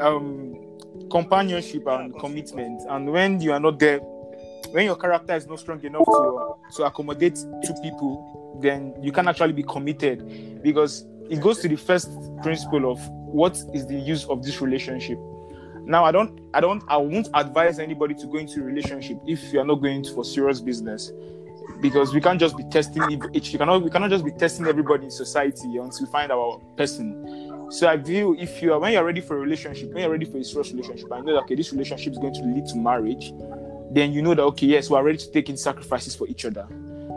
um companionship and commitment. And when you are not there, when your character is not strong enough to to accommodate two people, then you can actually be committed because it goes to the first principle of what is the use of this relationship. Now, I don't, I don't, I won't advise anybody to go into a relationship if you are not going for serious business, because we can't just be testing each. You cannot, we cannot just be testing everybody in society until we find our person. So I view if you are when you're ready for a relationship, when you're ready for a serious relationship, I know that okay, this relationship is going to lead to marriage. Then you know that okay, yes, we are ready to take in sacrifices for each other.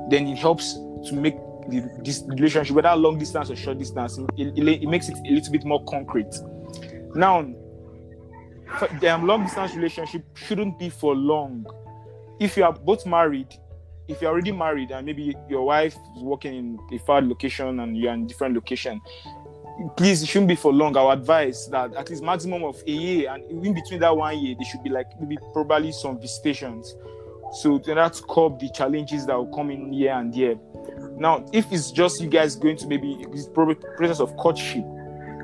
Then it helps to make the, this relationship, whether long distance or short distance, it, it, it makes it a little bit more concrete. Now, the um, long distance relationship shouldn't be for long. If you are both married, if you're already married and maybe your wife is working in a far location and you're in different location, please it shouldn't be for long. Our advice that at least maximum of a year and in between that one year, there should be like maybe probably some visitations. So that's curb the challenges that will come in year and year. Now, if it's just you guys going to maybe this process of courtship,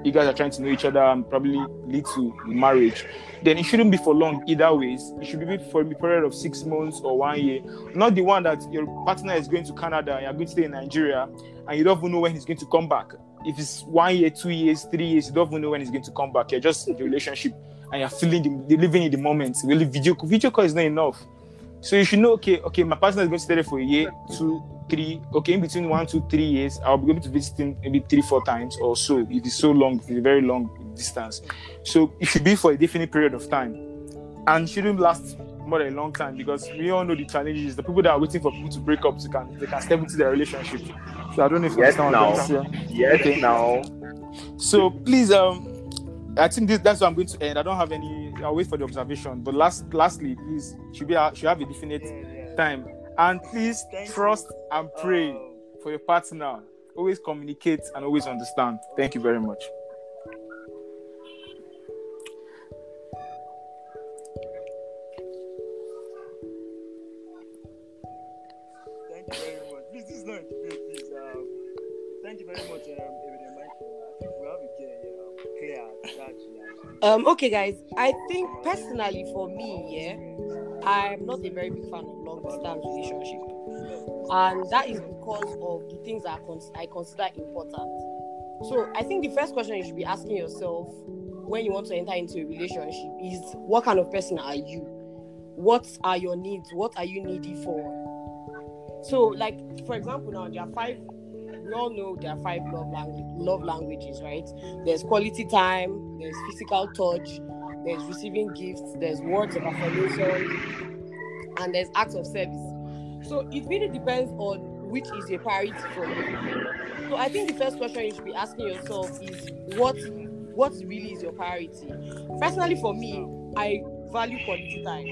you guys are trying to know each other and probably lead to marriage, then it shouldn't be for long either ways. It should be for a period of six months or one year. Not the one that your partner is going to Canada and you're going to stay in Nigeria and you don't even know when he's going to come back. If it's one year, two years, three years, you don't even know when he's going to come back. You're just in the relationship and you're feeling the, living in the moment. Really, video video call is not enough. So you should know, okay, okay, my partner is going to stay there for a year, two, three, okay, in between one, two, three years, I'll be able to visit him maybe three, four times or so. If it's so long, it's a very long distance. So it should be for a definite period of time and shouldn't last more than a long time because we all know the challenges. The people that are waiting for people to break up, to can they can step into their relationship. So I don't know if you yes, understand now. Yes, okay. now. So please, um, I think this, that's what I'm going to end. I don't have any. I'll wait for the observation. But last, lastly, please should be should have a definite time and please Thank trust you. and pray oh. for your partner. Always communicate and always understand. Thank you very much. Um, okay, guys. I think personally for me, yeah I'm not a very big fan of long-term relationship, and that is because of the things that I consider important. So I think the first question you should be asking yourself when you want to enter into a relationship is what kind of person are you? What are your needs? What are you needy for? So, like for example, now there are five. We all know there are five love love languages, right? There's quality time, there's physical touch, there's receiving gifts, there's words of affirmation, and there's acts of service. So it really depends on which is a priority for you. So I think the first question you should be asking yourself is what what really is your priority? Personally, for me, I value quality time,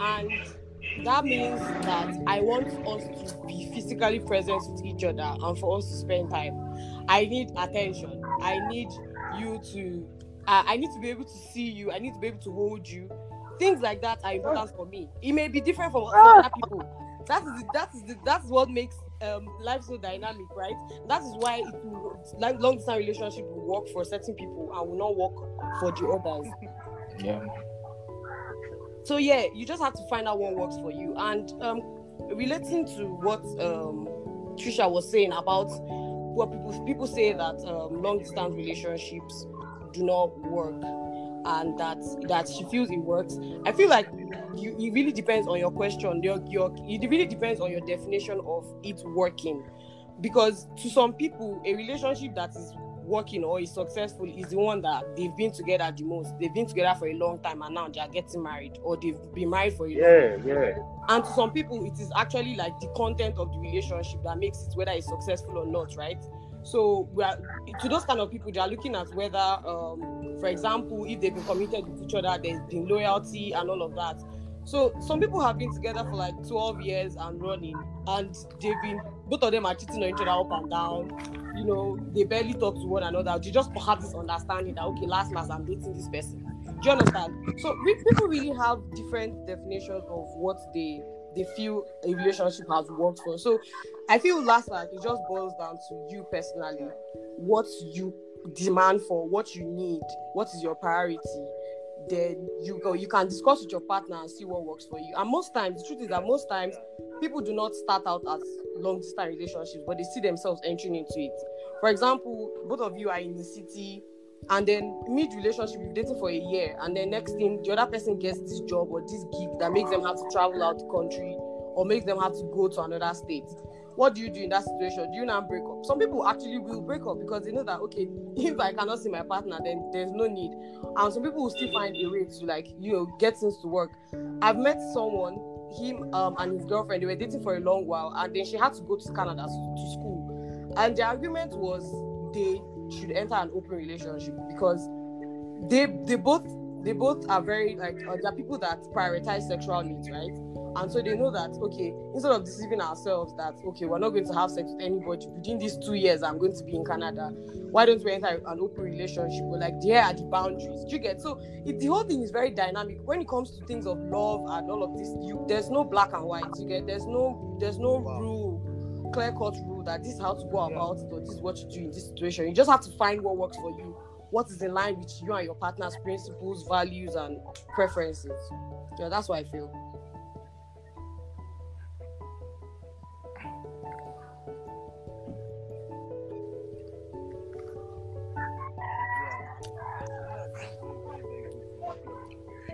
and that means that I want us to physically present with each other and for us to spend time. I need attention. I need you to uh, I need to be able to see you. I need to be able to hold you. Things like that are important for me. It may be different from other people. That is the, that is the, that's what makes um, life so dynamic, right? That is why it will, like long distance relationship will work for certain people and will not work for the others. Yeah. So yeah, you just have to find out what works for you. And um, relating to what um, Trisha was saying about what people people say that um, long distance relationships do not work and that that she feels it works. I feel like you, it really depends on your question. Your, your it really depends on your definition of it working. Because to some people a relationship that is working or is successful is the one that they've been together the most. They've been together for a long time and now they're getting married or they've been married for a yeah yeah. And to some people it is actually like the content of the relationship that makes it whether it's successful or not right? So we are to those kind of people, they are looking at whether, um, for example, if they've been committed with each other, there's been loyalty and all of that. So some people have been together for like 12 years and running, and they've been both of them are cheating on each other up and down. You know, they barely talk to one another. They just have this understanding that okay, last last I'm dating this person. Do you understand? So people really have different definitions of what they they feel a relationship has worked for. So I feel last like it just boils down to you personally, what you demand for what you need, what is your priority, then you go you can discuss with your partner and see what works for you. And most times, the truth is that most times people do not start out as long distance relationships, but they see themselves entering into it. For example, both of you are in the city, and then mid relationship, you're dating for a year, and then next thing the other person gets this job or this gig that makes them have to travel out the country or makes them have to go to another state. What do you do in that situation? Do you now break up? Some people actually will break up because they know that okay, if I cannot see my partner, then there's no need. And some people will still find a way to like you know get things to work. I've met someone, him um, and his girlfriend, they were dating for a long while, and then she had to go to Canada to, to school. And the argument was they should enter an open relationship because they they both they both are very like uh, there are people that prioritize sexual needs, right? And so they know that okay, instead of deceiving ourselves that okay, we're not going to have sex with anybody within these two years, I'm going to be in Canada. Why don't we enter an open relationship? We're like, there are the boundaries. Do you get so it, the whole thing is very dynamic when it comes to things of love and all of this. You there's no black and white. You get there's no there's no Wow. rule, clear cut rule that this is how to go Yeah. about it or this is what you do in this situation. You just have to find what works for you, what is in line with you and your partner's principles, values, and preferences. Yeah, that's what I feel.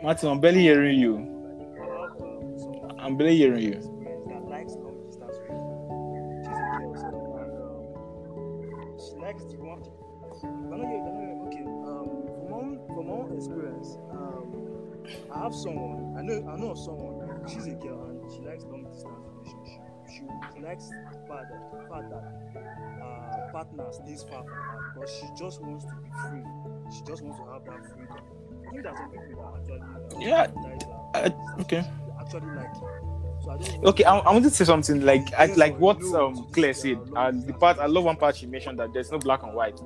Martin, I'm barely hearing you. Um, I'm barely hearing you. um. Um, experience, um, I have someone. I know, I know someone. She's a girl and she likes long distance relationship. She, she likes the fact that the fact that uh, partner stays far from her because she just wants to be free. She just wants to have that freedom. I think there's some people actually Yeah, okay. actually like. So. Okay, I, I wanted to say something like I, like what um Claire said. And the part I love one part she mentioned that there's no black and white.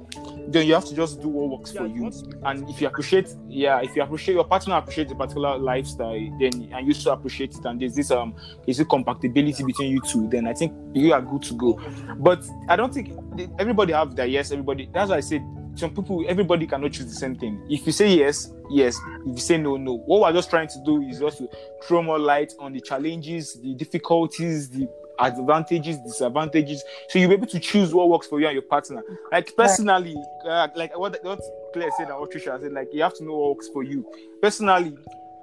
Then you have to just do what works for you you. want to be And if you appreciate, yeah, if you appreciate your partner appreciates a particular lifestyle, then and you still appreciate it, and there's this um is it compatibility between you two, then I think you are good to go. But I don't think everybody have that. Yes, everybody. That's why I said some people, everybody cannot choose the same thing. If you say yes, yes. If you say no, no. What we're just trying to do is just to throw more light on the challenges, the difficulties, the advantages, disadvantages. So you'll be able to choose what works for you and your partner. Like personally, uh, like what what Claire said and what Trisha said, like you have to know what works for you. Personally,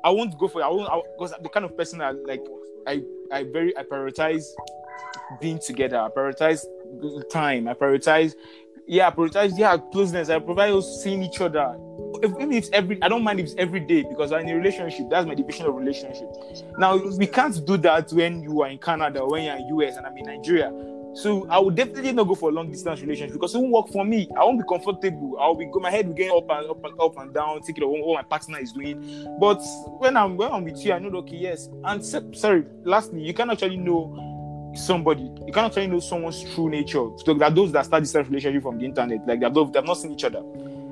I won't go for I won't because the kind of person I like. I I very I prioritize being together. I prioritize time. I prioritize yeah, I prioritize yeah closeness. I provide us seeing each other. Even if it's every, I don't mind if it's every day because I'm in a relationship. That's my definition of relationship. Now we can't do that when you are in Canada when you're in US and I'm in Nigeria. So I would definitely not go for long distance relationship because it won't work for me. I won't be comfortable. I'll be my head will get up and up and up and down, thinking of what, my partner is doing. But when I'm when I'm with you, I know okay, yes. And se- sorry, lastly, you can actually know somebody. You cannot actually know someone's true nature. So that those that start this relationship from the internet, like they've, they've not seen each other,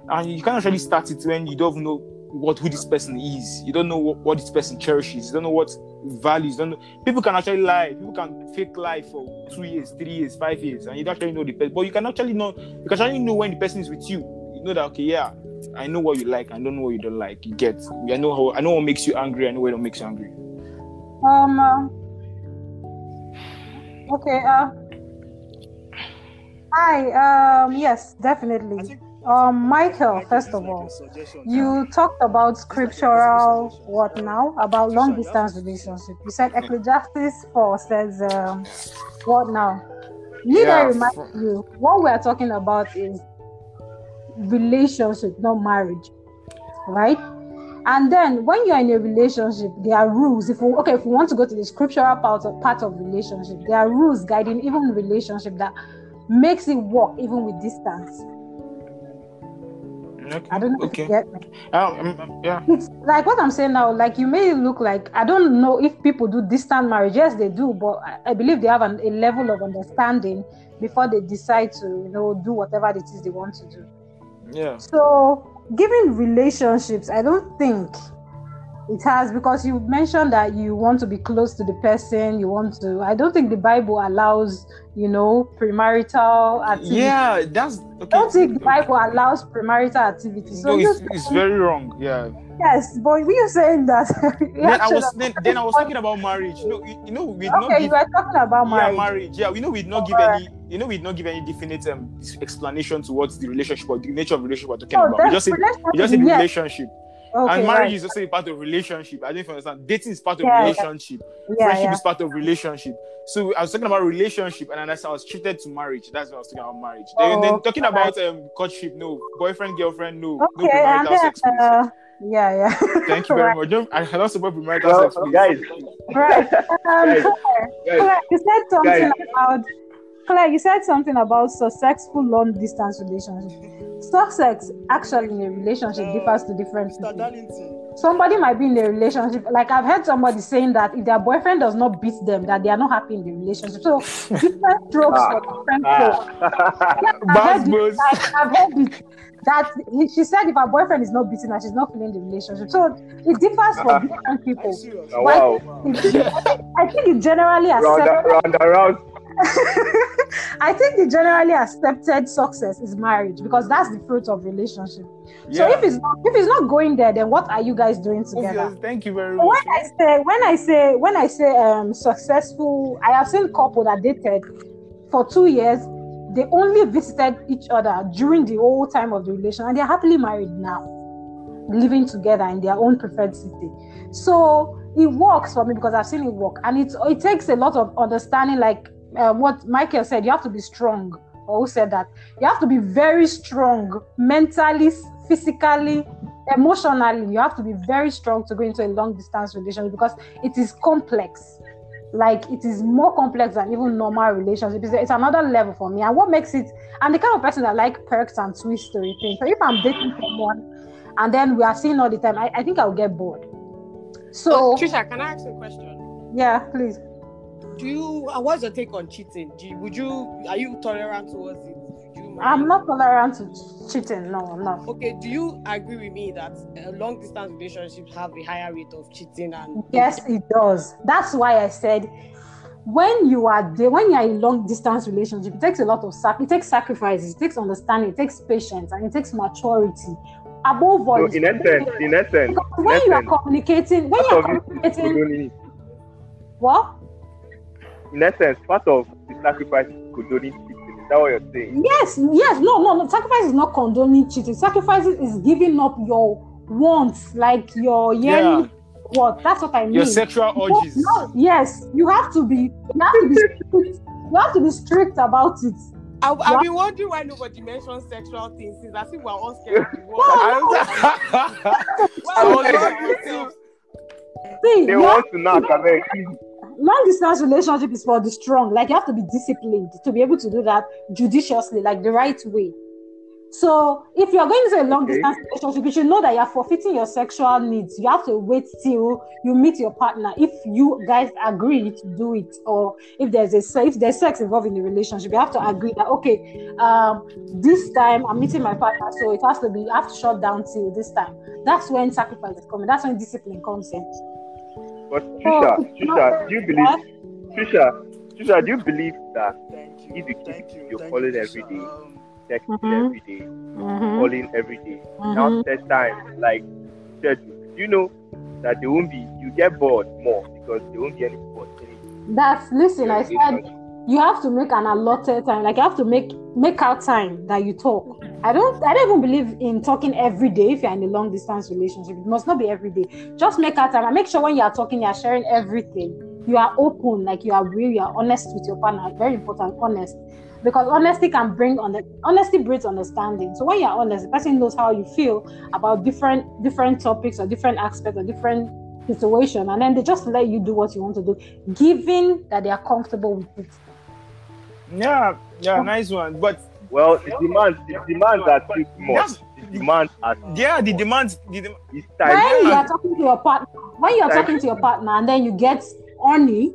and you can actually start it when you don't know what who this person is. You don't know what, what this person cherishes. You don't know what values. Don't know. People can actually lie. People can fake lie for two years, three years, five years, and you don't actually know the person. But you can actually know. You can actually know when the person is with you. You know that okay, yeah, I know what you like. I don't know what you don't like. You get. I know how. I know what makes you angry. I know what makes you angry. Um. uh, okay. Uh. Hi. Um. Yes, definitely. Um, Michael. First of all, you talked about scriptural what now about long distance relationship. You said Ecclesiastes four says um, what now? Need I remind you what we are talking about is relationship, not marriage, right? And then when you're in a relationship, there are rules. If we, okay, if we want to go to the scriptural part of part of relationship, there are rules guiding even relationship that makes it work even with distance. Okay. I don't know okay. me. Um, um, yeah. It's like what I'm saying now, like you may look like I don't know if people do distant marriage. Yes, they do, but I, I believe they have an, a level of understanding before they decide to, you know, do whatever it is they want to do. Yeah. So, given relationships, I don't think It has because you mentioned that you want to be close to the person. You want to. I don't think the Bible allows, you know, premarital activity. Yeah, that's okay. I don't think the Bible allows premarital activity. So no, it's, it's very wrong. Yeah. yes, but we are saying that. Then I was then, then I was talking about marriage. No, you, you know we not Okay, give you were talking about marriage yeah marriage. Yeah, we know we'd not give Alright. any. You know we not give any definite um explanation towards the relationship or the nature of relationship we're talking No, about. We just say we relationship, just say the yes. relationship. Okay, and marriage right. is also a part of relationship. I don't know if you understand. Dating is part of Yeah, yeah. relationship. Yeah, Friendship yeah. is part of relationship. So I was talking about relationship, and then I was treated to marriage. That's what I was talking about marriage. Then, Oh, then talking alright. about um courtship, no boyfriend, girlfriend, no, no Okay, and premarital then, sex. Please. uh, yeah, yeah. Thank you very Right. much. Don't, I cannot support premarital Well, sex, please. guys, Right. Um, Guys, guys, you said something Guys. about Claire, you said something about successful long distance relationship. Success actually in a relationship Uh, differs to different Mr. people. Darlington. Somebody might be in a relationship, like I've heard somebody saying that if their boyfriend does not beat them, that they are not happy in the relationship. So different strokes Ah. for different Ah. folks. Yeah, I've heard it. Like, I've heard it. That he- she said if her boyfriend is not beating her, she's not feeling the relationship. So it differs for Ah. different people. you serious? Oh, wow. I think it generally round, accepted. round around. I think the generally accepted success is marriage because that's the fruit of relationship. So if it's not if it's not going there, then what are you guys doing together? Obvious. Thank you very So much. when I say when I say when I say um successful, I have seen couple that dated for two years. They only visited each other during the whole time of the relation, and they're happily married now, living together in their own preferred city. So it works for me because I've seen it work, and it it takes a lot of understanding. Like um, what Michael said, you have to be strong. Or who said that? You have to be very strong mentally, physically, emotionally. You have to be very strong to go into a long distance relationship because it is complex. Like it is more complex than even normal relationship. It's, it's another level for me. And what makes it? I'm the kind of person that like perks and twists to. So if I'm dating someone and then we are seeing all the time, I, I think I'll get bored. So Oh, Trisha, can I ask you a question? yeah, please. Do you? Uh, what's your take on cheating? Do you, would you? Are you tolerant towards it? Would you mind? I'm not tolerant to cheating. No, I'm not. Okay, do you agree with me that uh, long distance relationships have a higher rate of cheating and Yes, it does. That's why I said when you are there, when you are in long distance relationship, it takes a lot of sac. It takes sacrifices. It takes understanding. It takes patience, and it takes maturity. Above all, So it's- in essence, in essence, because in when you are communicating, when you part are of it is communicating, condoning what? In essence, part of the sacrifice is condoning cheating. Is that what you're saying? Yes, yes, no, no, no. Sacrifice is not condoning cheating. Sacrifice is giving up your wants, like your yearly what? That's what I mean. Your sexual urges. no, yes, you have to be. You have to be strict. You have to be strict about it. I, Yeah. I've been wondering why nobody mentions sexual things since as if we're all scared of the world. I, Why I was scared like, of ourselves? See, They want to knock, I mean, long distance relationship is for the strong. Like you have to be disciplined to be able to do that judiciously, like the right way. So if you're going into a long Okay. distance relationship, you should know that you're forfeiting your sexual needs. You have to wait till you meet your partner. If you guys agree to do it, or if there's a if there's sex involved in the relationship, you have to agree that okay, um, this time I'm meeting my partner, so it has to be I have to shut down till this time. That's when sacrifice is coming. That's when discipline comes in. But Trisha, Oh, Trisha, do you believe, Trisha, Trisha, do you believe that you. If you keep Thank you. your calling you, every Trisha. day. Um, texting Mhm. every day, Mhm. calling every day, Mhm. now set time, like schedule, you know that they won't be, you get bored more because there won't be any opportunity. That's listen. I said you have to make an allotted time. Like you have to make make out time that you talk. I don't. I don't even believe in talking every day. If you're in a long distance relationship, it must not be every day. Just make out time and make sure when you are talking, you are sharing everything. You are open, like you are real. You are honest with your partner. Very important, honest. Because honesty can bring on the honesty breeds understanding. So when you're honest, the person knows how you feel about different different topics or different aspects or different situation, and then they just let you do what you want to do, given that they are comfortable with it. yeah, yeah, nice one. But Well, the demands, the demands are too much. The demands are yeah, the demands. The, dem- it's when you are talking to your partner, when you are talking to your partner, and then you get horny,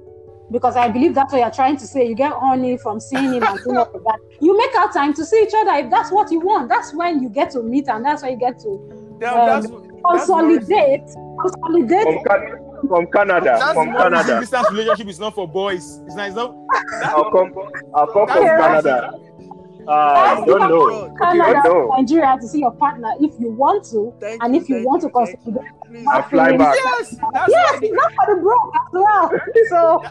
because I believe that's what you're trying to say. You get horny from seeing him and doing all of that. You make out time to see each other if that's what you want. That's when you get to meet, and that's when you get to Damn, Um, that's, that's consolidate, consolidate. From, from Canada. That's from Canada. distance relationship is not for boys. It's not. It's not I'll come. I'll come from Canada. Uh, I don't know. Canada, don't know. Nigeria to see your partner if you want to, Thank and if you thank want to you, thank consolidate. Please, I'll fly back. yes. That's yes, right. not for the broke as well. So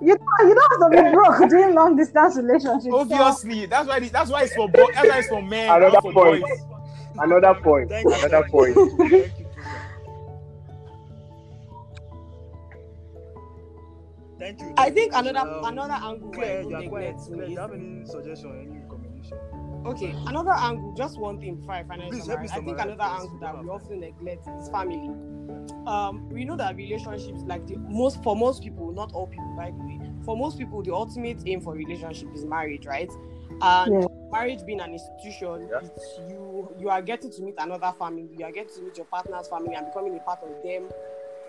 you don't, you don't have to be broke doing long distance relationships. So, Obviously, that's why. That's why it's for boys. That's why it's for men, Another for point. boys. Another point. Thank you. Another point. Thank you. Thank you. I think another Um, another angle Claire, where you are people quiet. neglect to Claire, do you have any suggestion, any recommendation? Okay, another angle, just one thing before I finally Please help summarize. me I think summarize, another please. angle that we often neglect is family. Um, we know that relationships, like the most for most people, not all people, by the way, for most people, the ultimate aim for relationship is marriage, right? And Yeah. marriage being an institution, Yeah. it's you you are getting to meet another family, you are getting to meet your partner's family and becoming a part of them,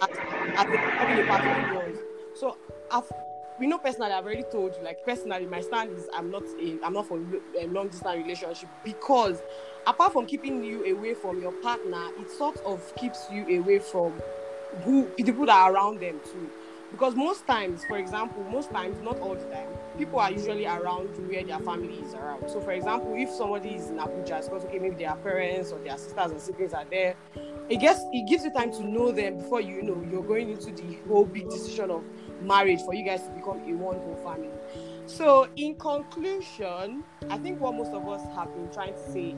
as, as a, becoming a part of yours. So, I've, we know personally, I've already told you, like personally, my stand is I'm not I'm not for a long distance relationship because apart from keeping you away from your partner, it sort of keeps you away from who people that are around them too. Because most times, for example, most times, not all the time, people are usually around where their family is around. So, for example, if somebody is in Abuja, it's because okay, maybe their parents or their sisters and siblings are there. It gets it gives you time to know them before you know you're going into the whole big decision of marriage for you guys to become a one whole family. So, in conclusion, I think what most of us have been trying to say is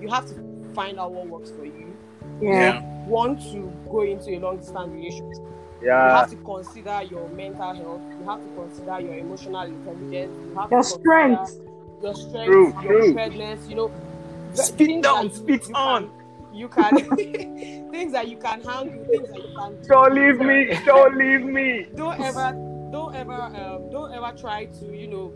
you have to find out what works for you. yeah. Want to go into a long distance relationship. Yeah. You have to consider your mental health. You have to consider your emotional intelligence. You have Your to consider strength. Your strength. True, your true. preparedness. You know, the Spit down, that you- spit on. You can things that you can handle. Things that you can. do. Don't leave me. Don't leave me. don't ever don't ever um, don't ever try to you know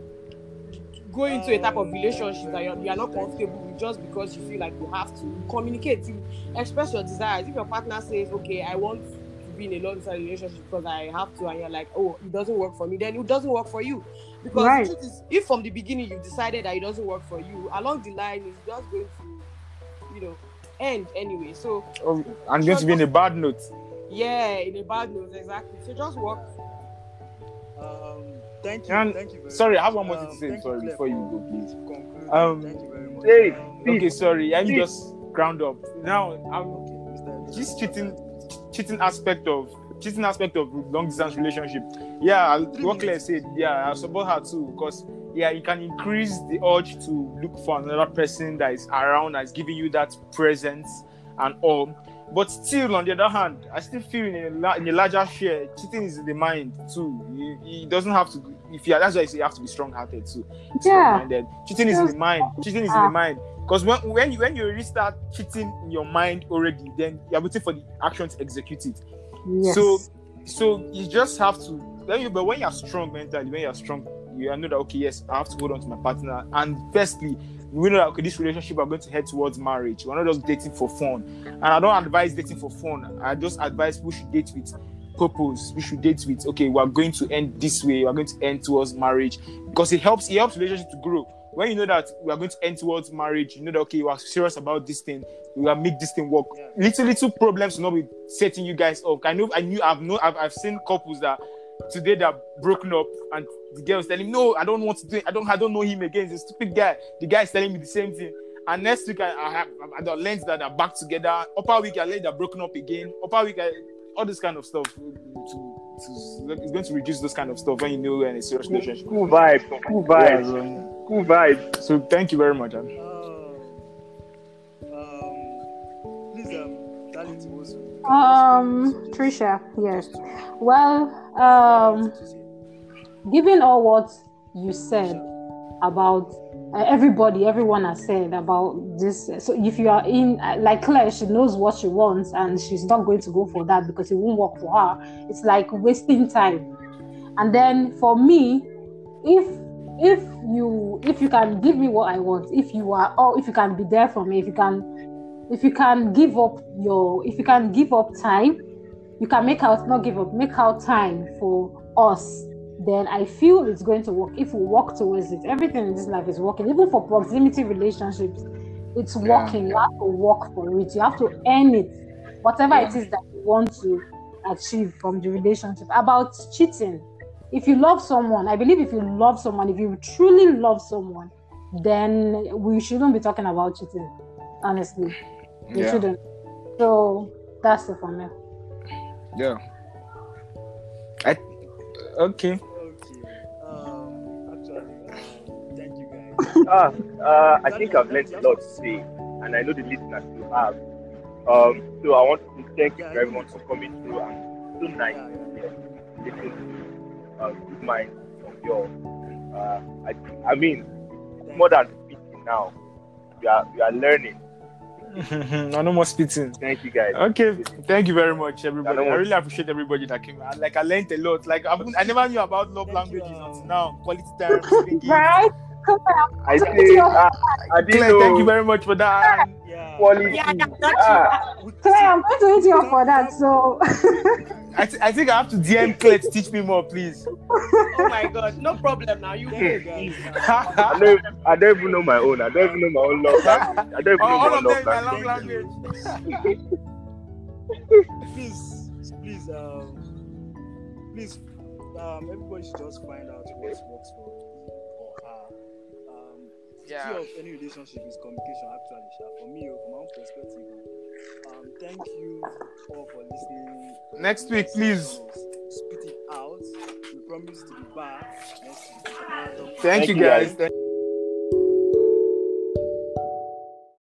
go into a type of relationship that you're, you're not comfortable with just because you feel like you have to communicate you express your desires if your partner says okay i want to be in a long-term relationship because i have to and you're like oh it doesn't work for me then it doesn't work for you because Right. is if from the beginning you've decided that it doesn't work for you along the line it's just going to you know end anyway so Oh, I'm going to be in a bad note. yeah in a bad note exactly so just work Um, thank you. And- thank you very Sorry, I have one more thing Um, to say thank sorry, Claire, before you go, please. conclude. Um, thank you very much. Hey, Um, Okay, sorry. I'm Please. just ground up. Now, I'm okay, Mr. this cheating cheating aspect of cheating aspect of long distance relationship yeah I- what Claire said yeah i support her too because yeah it can increase the urge to look for another person that is around that's giving you that presence and all but still on the other hand i still feel in a, la- in a larger share cheating is in the mind too You- it doesn't have to if you are that's why I say you have to be strong-hearted too Yeah. cheating is in the mind cheating is in Ah. the mind because when, when you when you really start cheating in your mind already, then you're waiting for the action to execute it. Yes. So so you just have to when you but when you're strong mentally, when you're strong, you know that okay, yes, I have to hold on to my partner. And firstly, we know that okay, this relationship are going to head towards marriage. We're not just dating for fun. And I don't advise dating for fun. I just advise we should date with purpose. We should date with okay, we're going to end this way, we're going to end towards marriage. Because it helps, it helps relationship to grow. When you know that we are going to end towards marriage, you know that okay, we are serious about this thing, we will make this thing work. Yeah. Little little problems will not be setting you guys up. I know I knew I've known I've, I've seen couples that today they're broken up and the girl is telling me, No, I don't want to do it, I don't I don't know him again. He's a stupid guy. The guy is telling me the same thing. And next week I, I have I got learned that they're back together. Upper week I learned they're broken up again. Upper week I all this kind of stuff to, to, it's going to reduce those kind of stuff when you know you're in a serious relationship. Cool vibe. Cool Yeah, vibe. so, Cool vibe. so thank you very much. Ann. Um, um, please, um, darling, to us. Um, Trisha, yes. Well, um, given all what you said about uh, everybody, everyone has said about this. So if you are in, uh, like Claire, she knows what she wants and she's not going to go for that because it won't work for her. It's like wasting time. And then for me, if if you if you can give me what I want, if you are, or if you can be there for me, if you can, if you can give up your, if you can give up time, you can make out not give up, make out time for us then I feel it's going to work if we work towards it. Everything in this life is working, even for proximity relationships. It's Yeah. working. You have to work for it. You have to earn it. Whatever it Yeah. is that you want to achieve from the relationship. About cheating. If you love someone, I believe if you love someone, if you truly love someone, then we shouldn't be talking about cheating. Honestly. We Yeah. shouldn't. So that's it for me. Yeah. I, okay. Okay. Um, actually, um, thank you guys. Ah, uh, I think I've learned a lot today, and I know the listeners will have. Um, so I want to thank you very much for coming through and so nice Yeah, to listen to uh, good minds of yours. Uh, I, I mean, Thank more than speaking now, we are we are learning. no, no more spitting. Thank you guys. Okay, thank you very much, everybody. I I really appreciate everybody that came. I, like I learned a lot. Like I, I never knew about love languages um, until now. Quality time, speaking. Right? Come on. I Thank say, you. ah, I didn't Claire, thank you very much for that. And Yeah. quality. Yeah, yeah, that's Ah, Claire, I'm going to hit you up for that. So I, th- I think I have to DM Claire to teach me more, please. Oh my god, no problem now. You Thank guys. I don't, I don't even know my own. I don't even know my own love language. I don't even know all my of own them love my language. love language. please, please, um, please, um, everybody should just find out what works for or her. Yeah. key of any relationship is communication. Actually, Sha. for me, oh, from my own perspective, oh, um, thank you all for listening. Next week, please. Spit it out. We promise to be back next week. Thank, Thank you you, guys. guys. Thank-